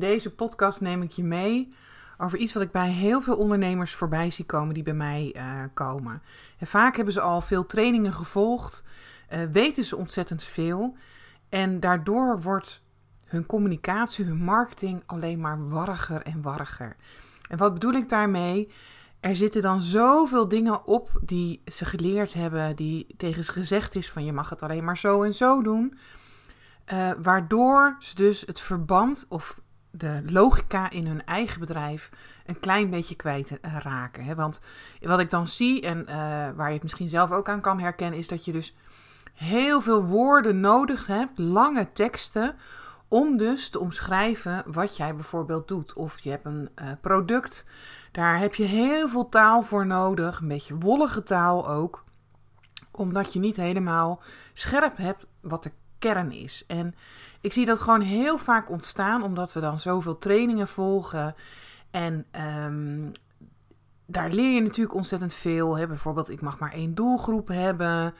In deze podcast neem ik je mee over iets wat ik bij heel veel ondernemers voorbij zie komen die bij mij uh, komen. En vaak hebben ze al veel trainingen gevolgd, uh, weten ze ontzettend veel en daardoor wordt hun communicatie, hun marketing alleen maar warriger en warriger. En wat bedoel ik daarmee? Er zitten dan zoveel dingen op die ze geleerd hebben, die tegen ze gezegd is van je mag het alleen maar zo en zo doen. Uh, waardoor ze dus het verband of de logica in hun eigen bedrijf een klein beetje kwijt eh. Hè? Want wat ik dan zie en uh, waar je het misschien zelf ook aan kan herkennen, is dat je dus heel veel woorden nodig hebt, lange teksten, om dus te omschrijven wat jij bijvoorbeeld doet. Of je hebt een uh, product, daar heb je heel veel taal voor nodig, een beetje wollige taal ook, omdat je niet helemaal scherp hebt wat de kern is. En ik zie dat gewoon heel vaak ontstaan, omdat we dan zoveel trainingen volgen. En um, daar leer je natuurlijk ontzettend veel. Hè? Bijvoorbeeld, ik mag maar één doelgroep hebben.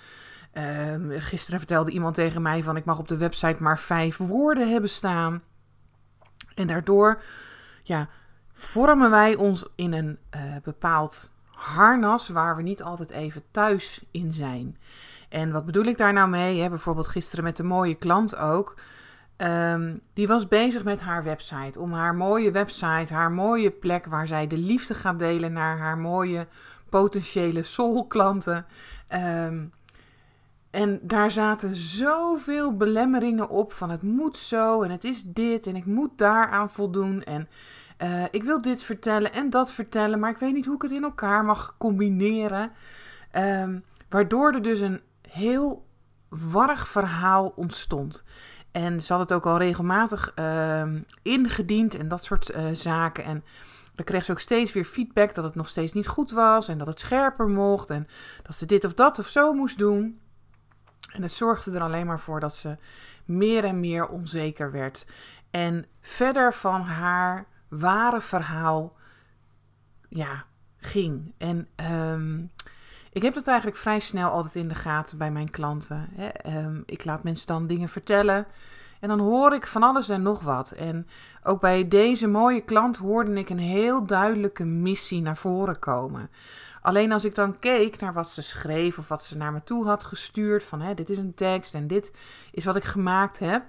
Um, gisteren vertelde iemand tegen mij van ik mag op de website maar vijf woorden hebben staan. En daardoor ja, vormen wij ons in een uh, bepaald harnas waar we niet altijd even thuis in zijn. En wat bedoel ik daar nou mee? Hè? Bijvoorbeeld gisteren met de mooie klant ook. Um, die was bezig met haar website. Om haar mooie website, haar mooie plek waar zij de liefde gaat delen naar haar mooie potentiële soulklanten. Um, en daar zaten zoveel belemmeringen op van het moet zo en het is dit en ik moet daaraan voldoen. En uh, ik wil dit vertellen en dat vertellen, maar ik weet niet hoe ik het in elkaar mag combineren. Um, waardoor er dus een heel warrig verhaal ontstond. En ze had het ook al regelmatig uh, ingediend en dat soort uh, zaken. En dan kreeg ze ook steeds weer feedback dat het nog steeds niet goed was. En dat het scherper mocht. En dat ze dit of dat of zo moest doen. En het zorgde er alleen maar voor dat ze meer en meer onzeker werd. En verder van haar ware verhaal ja, ging. En um, ik heb dat eigenlijk vrij snel altijd in de gaten bij mijn klanten. Hè. Um, ik laat mensen dan dingen vertellen. En dan hoor ik van alles en nog wat. En ook bij deze mooie klant hoorde ik een heel duidelijke missie naar voren komen. Alleen als ik dan keek naar wat ze schreef of wat ze naar me toe had gestuurd, van hè, dit is een tekst en dit is wat ik gemaakt heb,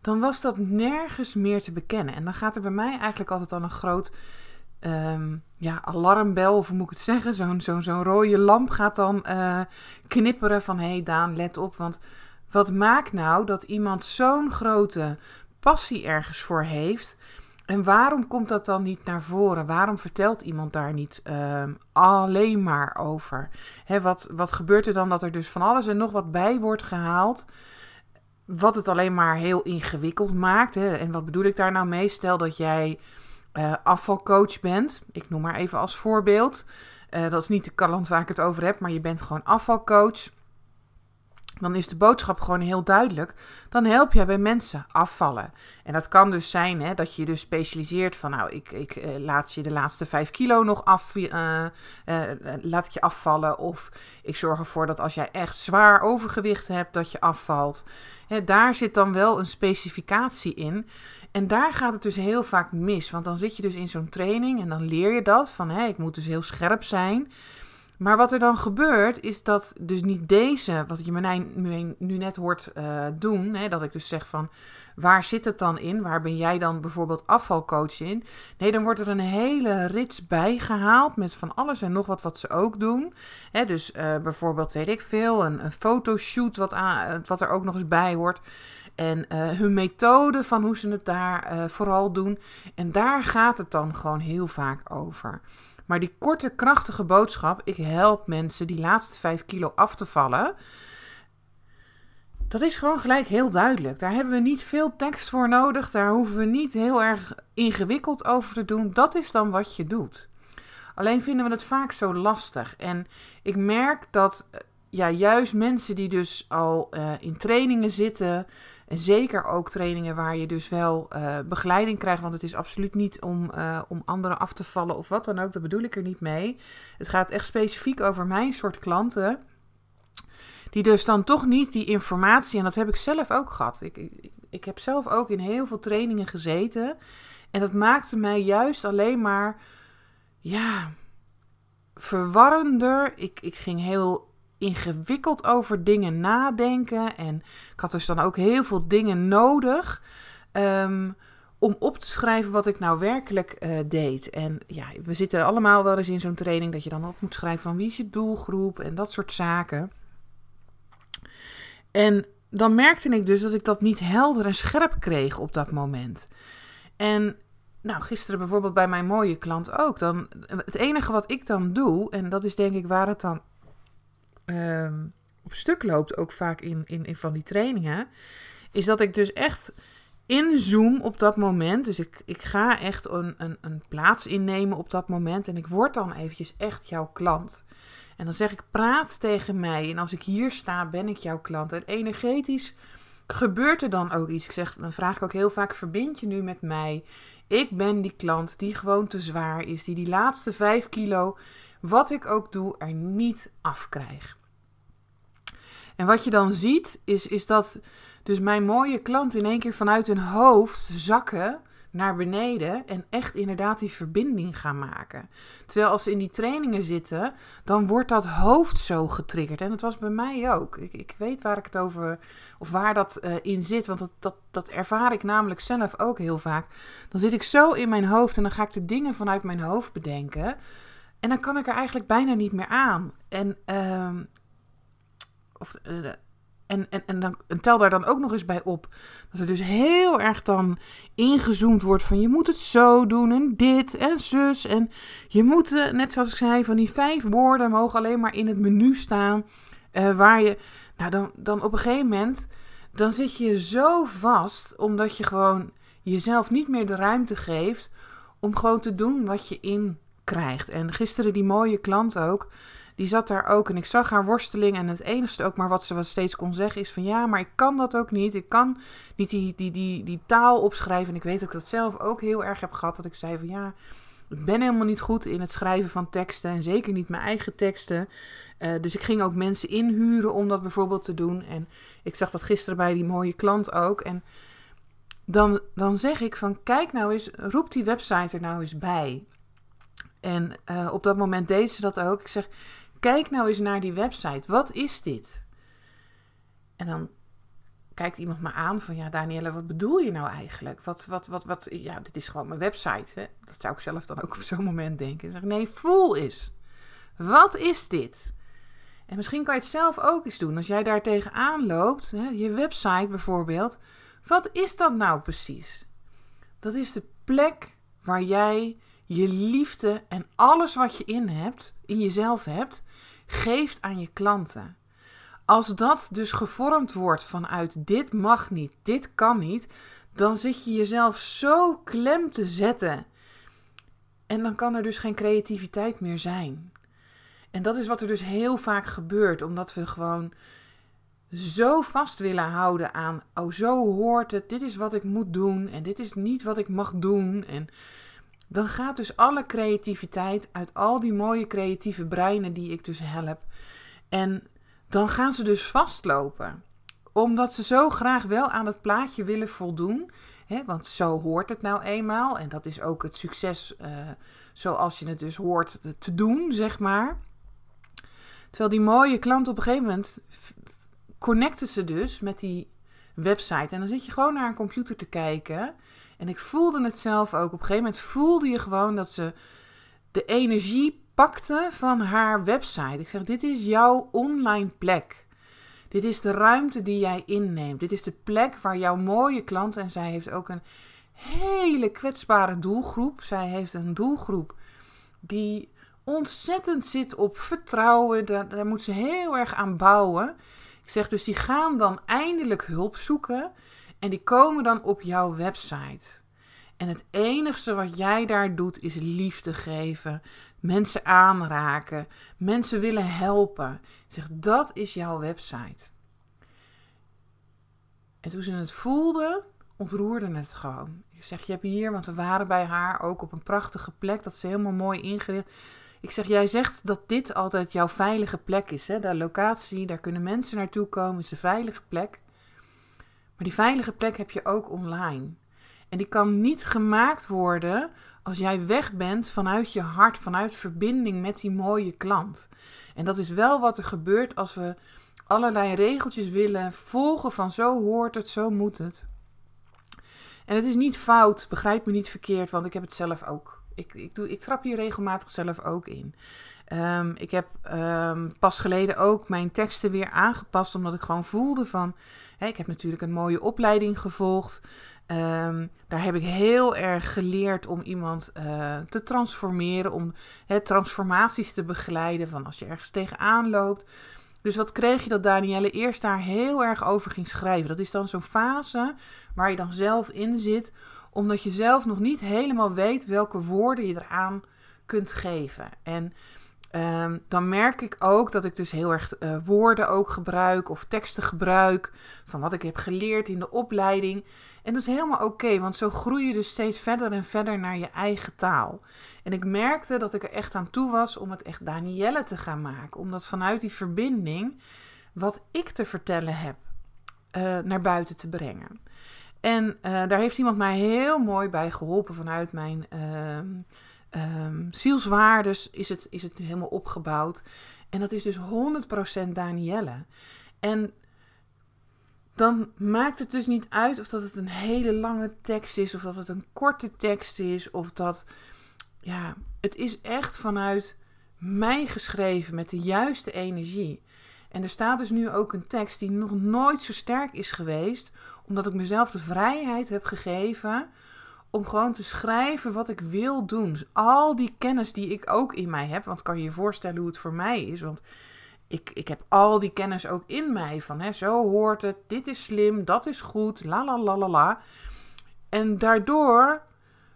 dan was dat nergens meer te bekennen. En dan gaat er bij mij eigenlijk altijd al een groot um, ja, alarmbel, of hoe moet ik het zeggen, zo'n zo'n zo'n rode lamp gaat dan uh, knipperen van hé hey Daan, let op, want wat maakt nou dat iemand zo'n grote passie ergens voor heeft? En waarom komt dat dan niet naar voren? Waarom vertelt iemand daar niet uh, alleen maar over? Hè, wat, wat gebeurt er dan dat er dus van alles en nog wat bij wordt gehaald? Wat het alleen maar heel ingewikkeld maakt. Hè? En wat bedoel ik daar nou mee? Stel dat jij uh, afvalcoach bent. Ik noem maar even als voorbeeld. Uh, dat is niet de klant waar ik het over heb, maar je bent gewoon afvalcoach dan is de boodschap gewoon heel duidelijk. Dan help je bij mensen afvallen. En dat kan dus zijn hè, dat je dus specialiseert van, nou, ik, ik uh, laat je de laatste vijf kilo nog af, laat ik je afvallen. Of ik zorg ervoor dat als jij echt zwaar overgewicht hebt, dat je afvalt. Hè, daar zit dan wel een specificatie in. En daar gaat het dus heel vaak mis. Want dan zit je dus in zo'n training en dan leer je dat van, hé, ik moet dus heel scherp zijn. Maar wat er dan gebeurt, is dat dus niet deze, wat je me nu, net hoort uh, doen, hè, dat ik dus zeg van waar zit het dan in? Waar ben jij dan bijvoorbeeld afvalcoach in? Nee, dan wordt er een hele rits bijgehaald met van alles en nog wat wat ze ook doen. Hè, dus uh, bijvoorbeeld, weet ik veel, een, een fotoshoot wat, wat er ook nog eens bij hoort. En uh, hun methode van hoe ze het daar vooral doen. En daar gaat het dan gewoon heel vaak over. Maar die korte, krachtige boodschap: ik help mensen die laatste 5 kilo af te vallen. Dat is gewoon gelijk heel duidelijk. Daar hebben we niet veel tekst voor nodig. Daar hoeven we niet heel erg ingewikkeld over te doen. Dat is dan wat je doet. Alleen vinden we het vaak zo lastig. En ik merk dat ja, juist mensen die dus al in trainingen zitten, zeker ook trainingen waar je dus wel uh, begeleiding krijgt, want het is absoluut niet om, uh, om anderen af te vallen of wat dan ook, dat bedoel ik er niet mee. Het gaat echt specifiek over mijn soort klanten, die dus dan toch niet die informatie, en dat heb ik zelf ook gehad. Ik, ik, ik heb zelf ook in heel veel trainingen gezeten en dat maakte mij juist alleen maar, ja, verwarrender. Ik, ik ging heel ingewikkeld over dingen nadenken. En ik had dus dan ook heel veel dingen nodig. Um, om op te schrijven wat ik nou werkelijk uh, deed. En ja, we zitten allemaal wel eens in zo'n training dat je dan op moet schrijven van wie is je doelgroep en dat soort zaken. En dan merkte ik dus dat ik dat niet helder en scherp kreeg op dat moment. En nou, gisteren bijvoorbeeld bij mijn mooie klant ook. Dan, het enige wat ik dan doe, en dat is denk ik waar het dan um, op stuk loopt, ook vaak in, in, in van die trainingen, is dat ik dus echt inzoom op dat moment. Dus ik, ik ga echt een, een, een plaats innemen op dat moment. En ik word dan eventjes echt jouw klant. En dan zeg ik, praat tegen mij. En als ik hier sta, ben ik jouw klant. En energetisch gebeurt er dan ook iets. Ik zeg, dan vraag ik ook heel vaak, verbind je nu met mij? Ik ben die klant die gewoon te zwaar is. Die die laatste vijf kilo wat ik ook doe, er niet afkrijg. En wat je dan ziet, is, is dat dus mijn mooie klant in één keer vanuit hun hoofd zakken naar beneden en echt inderdaad die verbinding gaan maken. Terwijl als ze in die trainingen zitten, dan wordt dat hoofd zo getriggerd. En dat was bij mij ook. Ik, ik weet waar ik het over, of waar dat uh, in zit, want dat, dat, dat ervaar ik namelijk zelf ook heel vaak. Dan zit ik zo in mijn hoofd en dan ga ik de dingen vanuit mijn hoofd bedenken. En dan kan ik er eigenlijk bijna niet meer aan. En, uh, of, uh, en, en, en, dan, en tel daar dan ook nog eens bij op dat er dus heel erg dan ingezoomd wordt van je moet het zo doen en dit en zus. En je moet, uh, net zoals ik zei, van die vijf woorden mogen alleen maar in het menu staan. Uh, waar je, nou dan, dan op een gegeven moment, dan zit je zo vast omdat je gewoon jezelf niet meer de ruimte geeft om gewoon te doen wat je in krijgt. En gisteren die mooie klant ook, die zat daar ook en ik zag haar worsteling. En het enige ook maar wat ze wat steeds kon zeggen is van ja, maar ik kan dat ook niet. Ik kan niet die, die, die, die taal opschrijven. En ik weet dat ik dat zelf ook heel erg heb gehad. Dat ik zei van ja, ik ben helemaal niet goed in het schrijven van teksten. En zeker niet mijn eigen teksten. Uh, dus ik ging ook mensen inhuren om dat bijvoorbeeld te doen. En ik zag dat gisteren bij die mooie klant ook. En dan, dan zeg ik van kijk nou eens, roep die website er nou eens bij. En uh, op dat moment deed ze dat ook. Ik zeg, kijk nou eens naar die website. Wat is dit? En dan kijkt iemand me aan van, ja Danielle, wat bedoel je nou eigenlijk? Wat, wat, wat, wat, ja, dit is gewoon mijn website. Hè? Dat zou ik zelf dan ook op zo'n moment denken. Ik zeg, nee, voel eens. Wat is dit? En misschien kan je het zelf ook eens doen. Als jij daar tegenaan loopt, hè, je website bijvoorbeeld. Wat is dat nou precies? Dat is de plek waar jij je liefde en alles wat je in hebt, in jezelf hebt, geeft aan je klanten. Als dat dus gevormd wordt vanuit dit mag niet, dit kan niet, dan zit je jezelf zo klem te zetten. En dan kan er dus geen creativiteit meer zijn. En dat is wat er dus heel vaak gebeurt, omdat we gewoon zo vast willen houden aan, oh zo hoort het, dit is wat ik moet doen en dit is niet wat ik mag doen. En dan gaat dus alle creativiteit uit al die mooie creatieve breinen die ik dus help. En dan gaan ze dus vastlopen. Omdat ze zo graag wel aan het plaatje willen voldoen. Hè, want zo hoort het nou eenmaal. En dat is ook het succes uh, zoals je het dus hoort te doen, zeg maar. Terwijl die mooie klant op een gegeven moment connecten ze dus met die website. En dan zit je gewoon naar een computer te kijken. En ik voelde het zelf ook. Op een gegeven moment voelde je gewoon dat ze de energie pakte van haar website. Ik zeg: Dit is jouw online plek. Dit is de ruimte die jij inneemt. Dit is de plek waar jouw mooie klant, en zij heeft ook een hele kwetsbare doelgroep. Zij heeft een doelgroep die ontzettend zit op vertrouwen. Daar, daar moet ze heel erg aan bouwen. Ik zeg dus, die gaan dan eindelijk hulp zoeken en die komen dan op jouw website. En het enige wat jij daar doet is liefde geven, mensen aanraken, mensen willen helpen. Zeg, dat is jouw website. En toen ze het voelde, ontroerde het gewoon. Ik zeg, je hebt hier, want we waren bij haar ook op een prachtige plek, dat ze helemaal mooi ingericht. Ik zeg, jij zegt dat dit altijd jouw veilige plek is. Hè? De locatie, daar kunnen mensen naartoe komen, is een veilige plek. Maar die veilige plek heb je ook online. En die kan niet gemaakt worden als jij weg bent vanuit je hart, vanuit verbinding met die mooie klant. En dat is wel wat er gebeurt als we allerlei regeltjes willen volgen van zo hoort het, zo moet het. En het is niet fout, begrijp me niet verkeerd, want ik heb het zelf ook. Ik, ik, doe, ik trap hier regelmatig zelf ook in. Ehm, ik heb um, pas geleden ook mijn teksten weer aangepast, omdat ik gewoon voelde van... Ik heb natuurlijk een mooie opleiding gevolgd. Um, daar heb ik heel erg geleerd om iemand uh, te transformeren, om hè, transformaties te begeleiden van als je ergens tegenaan loopt. Dus wat kreeg je dat Danielle eerst daar heel erg over ging schrijven? Dat is dan zo'n fase waar je dan zelf in zit, omdat je zelf nog niet helemaal weet welke woorden je eraan kunt geven. En um, dan merk ik ook dat ik dus heel erg uh, woorden ook gebruik of teksten gebruik van wat ik heb geleerd in de opleiding. En dat is helemaal oké, want zo groei je dus steeds verder en verder naar je eigen taal. En ik merkte dat ik er echt aan toe was om het echt Danielle te gaan maken. Omdat vanuit die verbinding wat ik te vertellen heb uh, naar buiten te brengen. En uh, daar heeft iemand mij heel mooi bij geholpen vanuit mijn uh, um, zielswaardes is het, is het helemaal opgebouwd. En dat is dus 100% Danielle. En dan maakt het dus niet uit of dat het een hele lange tekst is, of dat het een korte tekst is, of dat, ja, het is echt vanuit mij geschreven met de juiste energie. En er staat dus nu ook een tekst die nog nooit zo sterk is geweest, omdat ik mezelf de vrijheid heb gegeven om gewoon te schrijven wat ik wil doen. Dus al die kennis die ik ook in mij heb, want kan je je voorstellen hoe het voor mij is, want ik, ik heb al die kennis ook in mij van hè, zo hoort het, dit is slim, dat is goed, la la la la la. En daardoor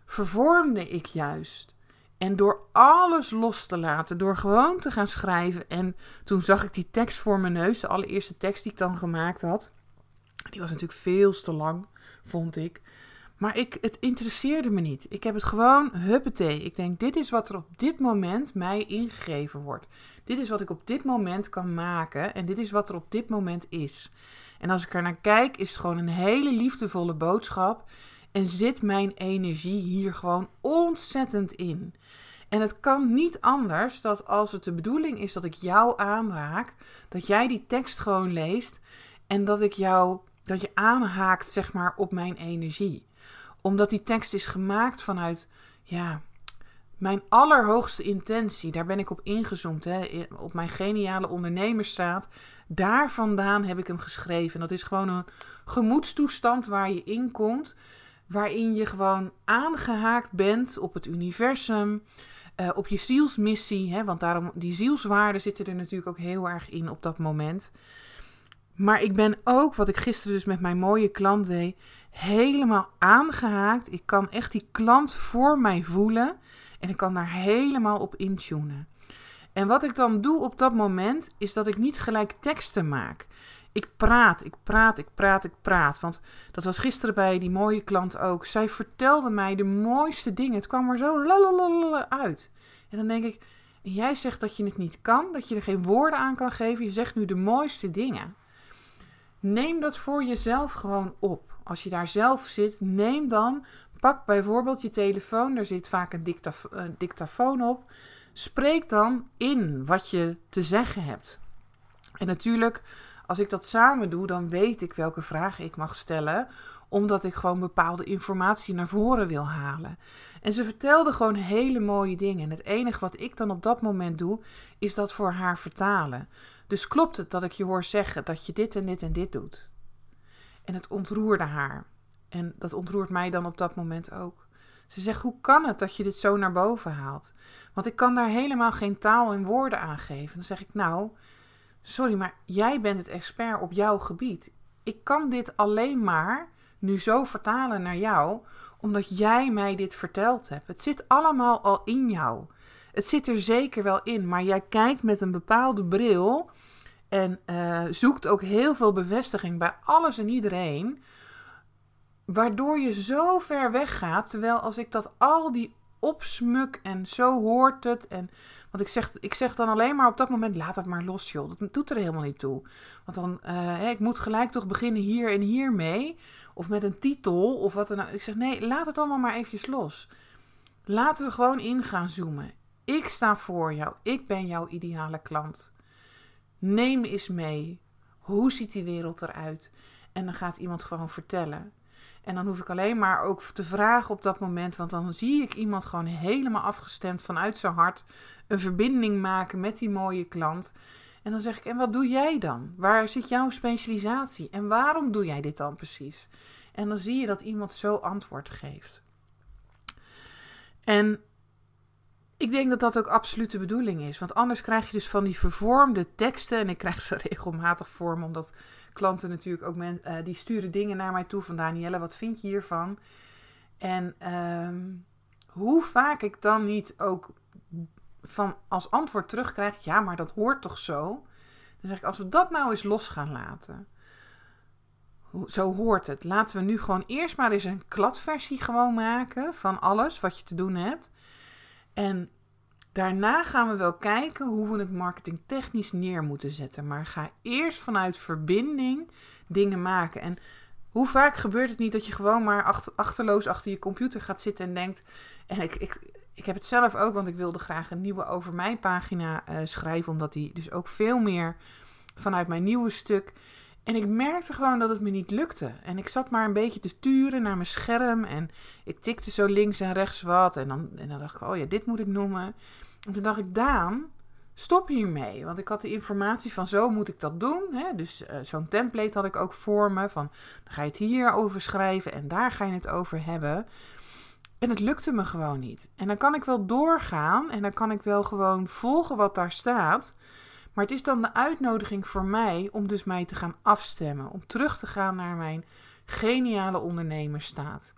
vervormde ik juist. En door alles los te laten, door gewoon te gaan schrijven. En toen zag ik die tekst voor mijn neus, de allereerste tekst die ik dan gemaakt had. Die was natuurlijk veel te lang, vond ik. Maar ik, het interesseerde me niet. Ik heb het gewoon huppatee. Ik denk, dit is wat er op dit moment mij ingegeven wordt. Dit is wat ik op dit moment kan maken. En dit is wat er op dit moment is. En als ik er naar kijk, is het gewoon een hele liefdevolle boodschap. En zit mijn energie hier gewoon ontzettend in. En het kan niet anders dat als het de bedoeling is dat ik jou aanraak, dat jij die tekst gewoon leest en dat ik jou, dat je aanhaakt zeg maar op mijn energie omdat die tekst is gemaakt vanuit, ja, mijn allerhoogste intentie. Daar ben ik op ingezoomd, hè, op mijn geniale ondernemersstraat. Daar vandaan heb ik hem geschreven. Dat is gewoon een gemoedstoestand waar je in komt, waarin je gewoon aangehaakt bent op het universum. Uh, op je zielsmissie, hè, want daarom die zielswaarden zitten er natuurlijk ook heel erg in op dat moment. Maar ik ben ook, wat ik gisteren dus met mijn mooie klant deed, helemaal aangehaakt. Ik kan echt die klant voor mij voelen en ik kan daar helemaal op intunen. En wat ik dan doe op dat moment is dat ik niet gelijk teksten maak. Ik praat, ik praat, ik praat, ik praat. Want dat was gisteren bij die mooie klant ook. Zij vertelde mij de mooiste dingen. Het kwam er zo lalalala uit. En dan denk ik, jij zegt dat je het niet kan, dat je er geen woorden aan kan geven. Je zegt nu de mooiste dingen. Neem dat voor jezelf gewoon op. Als je daar zelf zit, neem dan, pak bijvoorbeeld je telefoon, daar zit vaak een, dictaf een dictafoon op. Spreek dan in wat je te zeggen hebt. En natuurlijk, als ik dat samen doe, dan weet ik welke vragen ik mag stellen, omdat ik gewoon bepaalde informatie naar voren wil halen. En ze vertelde gewoon hele mooie dingen. En het enige wat ik dan op dat moment doe, is dat voor haar vertalen. Dus klopt het dat ik je hoor zeggen dat je dit en dit en dit doet? En het ontroerde haar. En dat ontroert mij dan op dat moment ook. Ze zegt: Hoe kan het dat je dit zo naar boven haalt? Want ik kan daar helemaal geen taal en woorden aan geven. Dan zeg ik: Nou, sorry, maar jij bent het expert op jouw gebied. Ik kan dit alleen maar nu zo vertalen naar jou, omdat jij mij dit verteld hebt. Het zit allemaal al in jou. Het zit er zeker wel in, maar jij kijkt met een bepaalde bril en uh, zoekt ook heel veel bevestiging bij alles en iedereen, waardoor je zo ver weg gaat. Terwijl als ik dat al die opsmuk en zo hoort het en want ik zeg, ik zeg dan alleen maar op dat moment, laat het maar los joh. Dat doet er helemaal niet toe. Want dan, uh, ik moet gelijk toch beginnen hier en hier mee. Of met een titel of wat dan ook. Ik zeg, nee, laat het allemaal maar eventjes los. Laten we gewoon in gaan zoomen. Ik sta voor jou. Ik ben jouw ideale klant. Neem eens mee. Hoe ziet die wereld eruit? En dan gaat iemand gewoon vertellen. En dan hoef ik alleen maar ook te vragen op dat moment, want dan zie ik iemand gewoon helemaal afgestemd vanuit zijn hart een verbinding maken met die mooie klant. En dan zeg ik: En wat doe jij dan? Waar zit jouw specialisatie? En waarom doe jij dit dan precies? En dan zie je dat iemand zo antwoord geeft. En ik denk dat dat ook absoluut de bedoeling is. Want anders krijg je dus van die vervormde teksten. En ik krijg ze regelmatig vorm, omdat klanten natuurlijk ook men, uh, die sturen dingen naar mij toe van Danielle, wat vind je hiervan? En uh, hoe vaak ik dan niet ook van als antwoord terugkrijg, ja, maar dat hoort toch zo? Dan zeg ik, als we dat nou eens los gaan laten. Zo hoort het. Laten we nu gewoon eerst maar eens een kladversie gewoon maken van alles wat je te doen hebt. En daarna gaan we wel kijken hoe we het marketingtechnisch neer moeten zetten. Maar ga eerst vanuit verbinding dingen maken. En hoe vaak gebeurt het niet dat je gewoon maar achterloos achter je computer gaat zitten en denkt. En ik, ik, ik heb het zelf ook, want ik wilde graag een nieuwe over mij pagina uh, schrijven, omdat die dus ook veel meer vanuit mijn nieuwe stuk. En ik merkte gewoon dat het me niet lukte. En ik zat maar een beetje te turen naar mijn scherm. En ik tikte zo links en rechts wat. En dan, en dan dacht ik, oh ja, dit moet ik noemen. En toen dacht ik, Daan, stop hiermee. Want ik had de informatie van zo moet ik dat doen. Hè? Dus uh, zo'n template had ik ook voor me. Van dan ga je het hier over schrijven en daar ga je het over hebben. En het lukte me gewoon niet. En dan kan ik wel doorgaan en dan kan ik wel gewoon volgen wat daar staat. Maar het is dan de uitnodiging voor mij om dus mij te gaan afstemmen. Om terug te gaan naar mijn geniale ondernemerstaat.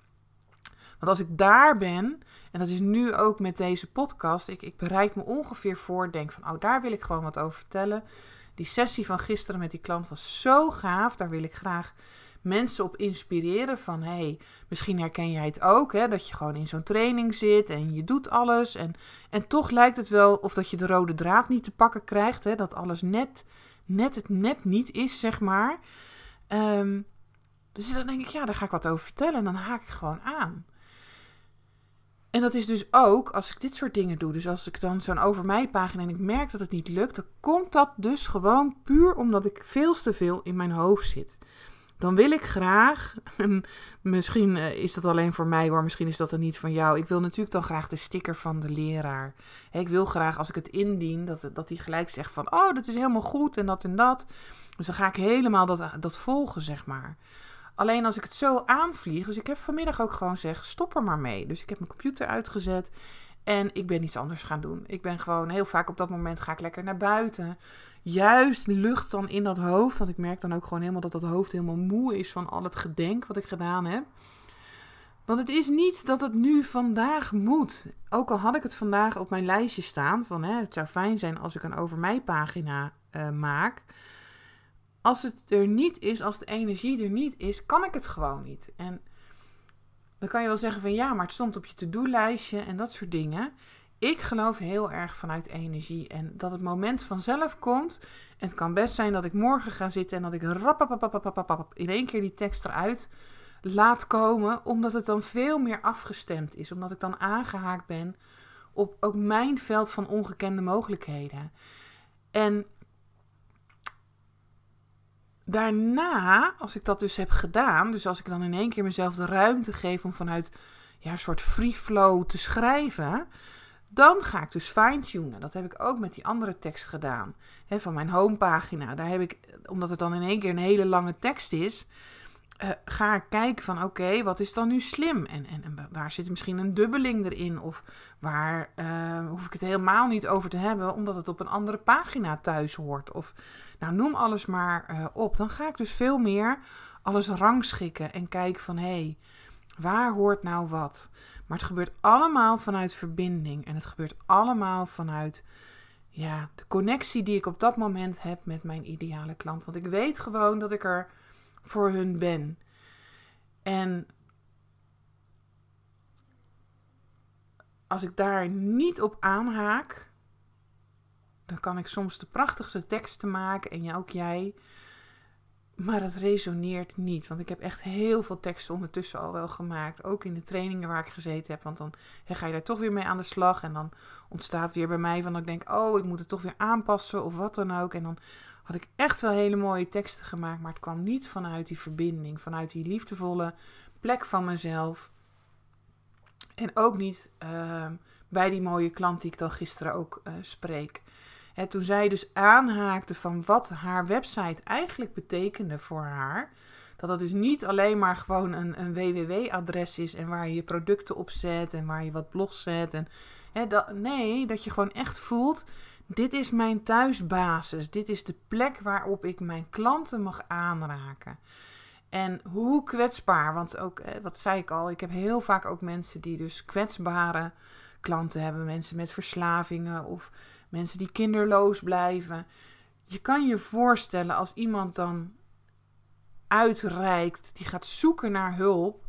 Want als ik daar ben, en dat is nu ook met deze podcast, ik, ik bereid me ongeveer voor, denk van, oh, daar wil ik gewoon wat over vertellen. Die sessie van gisteren met die klant was zo gaaf, daar wil ik graag mensen op inspireren van hey, misschien herken jij het ook, hè, dat je gewoon in zo'n training zit en je doet alles en, en toch lijkt het wel of dat je de rode draad niet te pakken krijgt, hè, dat alles net, net het net niet is, zeg maar. Um, dus dan denk ik, ja, daar ga ik wat over vertellen en dan haak ik gewoon aan. En dat is dus ook als ik dit soort dingen doe. Dus als ik dan zo'n over mij pagina en ik merk dat het niet lukt, dan komt dat dus gewoon puur omdat ik veel te veel in mijn hoofd zit dan wil ik graag, misschien eh, is dat alleen voor mij hoor, misschien is dat er niet van jou. Ik wil natuurlijk dan graag de sticker van de leraar. Ik wil graag als ik het indien, dat, dat hij gelijk zegt van, oh, dat is helemaal goed en dat en dat. Dus dan ga ik helemaal dat, dat volgen, zeg maar. Alleen als ik het zo aanvlieg, dus ik heb vanmiddag ook gewoon gezegd, stop er maar mee. Dus ik heb mijn computer uitgezet en ik ben iets anders gaan doen. Ik ben gewoon heel vaak op dat moment ga ik lekker naar buiten juist lucht dan in dat hoofd. Want ik merk dan ook gewoon helemaal dat dat hoofd helemaal moe is van al het gedenk wat ik gedaan heb. Want het is niet dat het nu vandaag moet. Ook al had ik het vandaag op mijn lijstje staan van hè, het zou fijn zijn als ik een over mij pagina uh, maak. Als het er niet is, als de energie er niet is, kan ik het gewoon niet. En dan kan je wel zeggen van ja, maar het stond op je to-do-lijstje en dat soort dingen. Ik geloof heel erg vanuit energie en dat het moment vanzelf komt. En het kan best zijn dat ik morgen ga zitten en dat ik in één keer die tekst eruit laat komen, omdat het dan veel meer afgestemd is, omdat ik dan aangehaakt ben op ook mijn veld van ongekende mogelijkheden. En daarna, als ik dat dus heb gedaan, dus als ik dan in één keer mezelf de ruimte geef om vanuit ja, een soort free flow te schrijven, dan ga ik dus fine-tunen. Dat heb ik ook met die andere tekst gedaan. van mijn homepagina. Daar heb ik, omdat het dan in één keer een hele lange tekst is, uh, ga kijken van oké, wat is dan nu slim? En, en, waar zit misschien een dubbeling erin? Of waar uh, hoef ik het helemaal niet over te hebben, omdat het op een andere pagina thuis hoort? Of nou, noem alles maar uh, op. Dan ga ik dus veel meer alles rangschikken en kijken van hé, hey, waar hoort nou wat? Maar het gebeurt allemaal vanuit verbinding en het gebeurt allemaal vanuit ja, de connectie die ik op dat moment heb met mijn ideale klant. Want ik weet gewoon dat ik er voor hun ben. En als ik daar niet op aanhaak, dan kan ik soms de prachtigste teksten maken en ook jij. Maar het resoneert niet. Want ik heb echt heel veel teksten ondertussen al wel gemaakt. Ook in de trainingen waar ik gezeten heb. Want dan ga je daar toch weer mee aan de slag. En dan ontstaat weer bij mij van dat ik denk: oh, ik moet het toch weer aanpassen of wat dan ook. En dan had ik echt wel hele mooie teksten gemaakt. Maar het kwam niet vanuit die verbinding. Vanuit die liefdevolle plek van mezelf. En ook niet uh, bij die mooie klant die ik dan gisteren ook uh, spreek. Hè, toen zij dus aanhaakte van wat haar website eigenlijk betekende voor haar. Dat dat dus niet alleen maar gewoon een, een www-adres is en waar je je producten op zet en waar je wat blogs zet. En, hè, dat, nee, dat je gewoon echt voelt, dit is mijn thuisbasis. Dit is de plek waarop ik mijn klanten mag aanraken. En hoe kwetsbaar, want ook, wat zei ik al, ik heb heel vaak ook mensen die dus kwetsbare klanten hebben. Mensen met verslavingen of mensen die kinderloos blijven. Je kan je voorstellen als iemand dan uitreikt, die gaat zoeken naar hulp,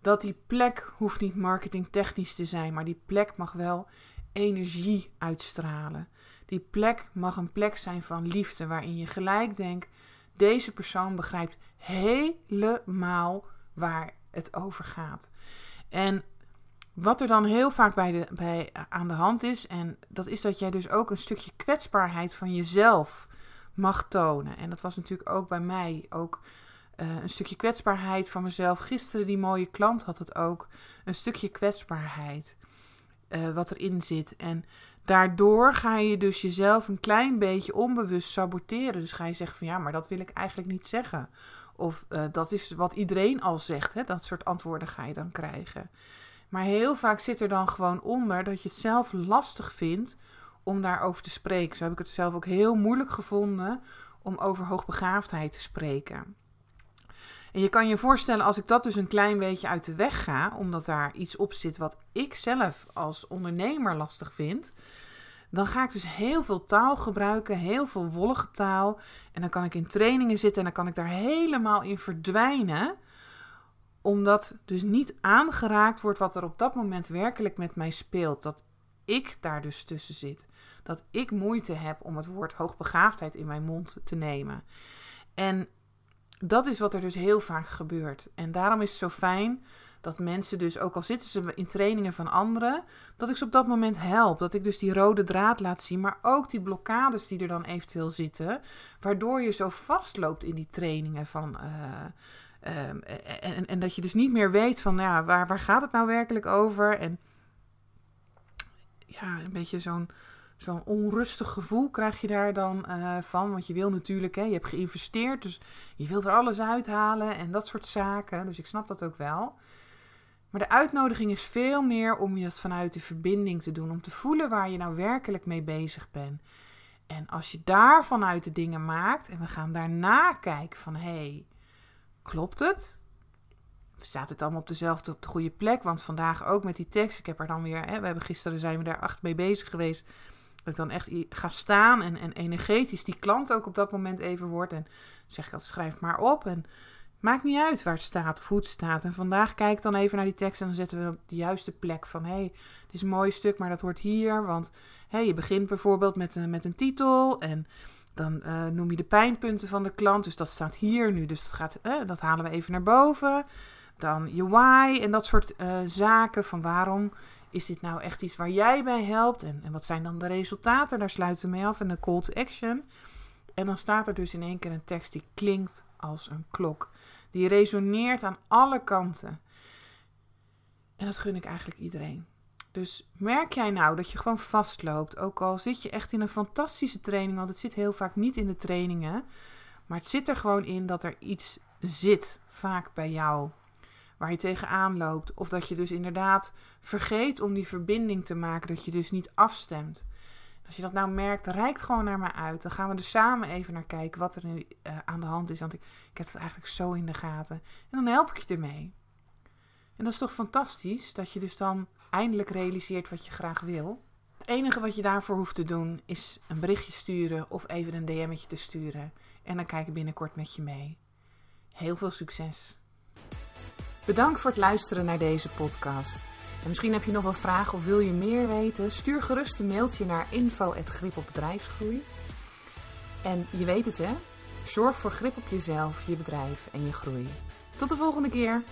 dat die plek hoeft niet marketingtechnisch te zijn, maar die plek mag wel energie uitstralen. Die plek mag een plek zijn van liefde, waarin je gelijk denkt: deze persoon begrijpt helemaal waar het over gaat. En wat er dan heel vaak bij de, bij, aan de hand is, en dat is dat jij dus ook een stukje kwetsbaarheid van jezelf mag tonen. En dat was natuurlijk ook bij mij ook uh, een stukje kwetsbaarheid van mezelf. Gisteren die mooie klant had het ook. Een stukje kwetsbaarheid uh, wat erin zit. En daardoor ga je dus jezelf een klein beetje onbewust saboteren. Dus ga je zeggen van ja, maar dat wil ik eigenlijk niet zeggen. Of uh, dat is wat iedereen al zegt. Hè? Dat soort antwoorden ga je dan krijgen. Maar heel vaak zit er dan gewoon onder dat je het zelf lastig vindt om daarover te spreken. Zo heb ik het zelf ook heel moeilijk gevonden om over hoogbegaafdheid te spreken. En je kan je voorstellen, als ik dat dus een klein beetje uit de weg ga, omdat daar iets op zit wat ik zelf als ondernemer lastig vind, dan ga ik dus heel veel taal gebruiken, heel veel wollige taal. En dan kan ik in trainingen zitten en dan kan ik daar helemaal in verdwijnen omdat dus niet aangeraakt wordt wat er op dat moment werkelijk met mij speelt. Dat ik daar dus tussen zit. Dat ik moeite heb om het woord hoogbegaafdheid in mijn mond te nemen. En dat is wat er dus heel vaak gebeurt. En daarom is het zo fijn dat mensen dus, ook al zitten ze in trainingen van anderen, dat ik ze op dat moment help. Dat ik dus die rode draad laat zien, maar ook die blokkades die er dan eventueel zitten, waardoor je zo vastloopt in die trainingen van... Uh, en, en, dat je dus niet meer weet van ja, waar, waar gaat het nou werkelijk over? En ja, een beetje zo'n zo'n onrustig gevoel krijg je daar dan uh, van. Want je wil natuurlijk, hè, je hebt geïnvesteerd, dus je wilt er alles uithalen en dat soort zaken. Dus ik snap dat ook wel. Maar de uitnodiging is veel meer om je het vanuit de verbinding te doen. Om te voelen waar je nou werkelijk mee bezig bent. En als je daar vanuit de dingen maakt en we gaan daarna kijken van hé, hey, Klopt het? Staat het allemaal op dezelfde, op de goede plek? Want vandaag ook met die tekst, ik heb er dan weer, hè, we hebben gisteren zijn we daar acht mee bezig geweest. Dat dan echt ga staan en, en energetisch die klant ook op dat moment even wordt. En zeg ik altijd, schrijf maar op. En maakt niet uit waar het staat of hoe het staat. En vandaag kijk ik dan even naar die tekst en dan zetten we op de juiste plek van... hé, hey, het is een mooi stuk, maar dat hoort hier. Want hey, je begint bijvoorbeeld met een, met een titel en... Dan uh, noem je de pijnpunten van de klant. Dus dat staat hier nu. Dus dat, gaat, uh, dat halen we even naar boven. Dan je why en dat soort uh, zaken. Van waarom is dit nou echt iets waar jij bij helpt? En, en wat zijn dan de resultaten? Daar sluiten we mee af. En een call to action. En dan staat er dus in één keer een tekst die klinkt als een klok. Die resoneert aan alle kanten. En dat gun ik eigenlijk iedereen. Dus merk jij nou dat je gewoon vastloopt, ook al zit je echt in een fantastische training, want het zit heel vaak niet in de trainingen, maar het zit er gewoon in dat er iets zit vaak bij jou. Waar je tegenaan loopt. Of dat je dus inderdaad vergeet om die verbinding te maken. Dat je dus niet afstemt. Als je dat nou merkt, reik gewoon naar me uit. Dan gaan we er samen even naar kijken wat er nu uh, aan de hand is. Want ik, ik heb het eigenlijk zo in de gaten. En dan help ik je ermee. En dat is toch fantastisch dat je dus dan eindelijk realiseert wat je graag wil. Het enige wat je daarvoor hoeft te doen is een berichtje sturen of even een DM'tje te sturen. En dan kijk ik binnenkort met je mee. Heel veel succes. Bedankt voor het luisteren naar deze podcast. En misschien heb je nog wel vragen of wil je meer weten? Stuur gerust een mailtje naar info.gripopbedrijfsgroei. En je weet het hè? Zorg voor grip op jezelf, je bedrijf en je groei. Tot de volgende keer!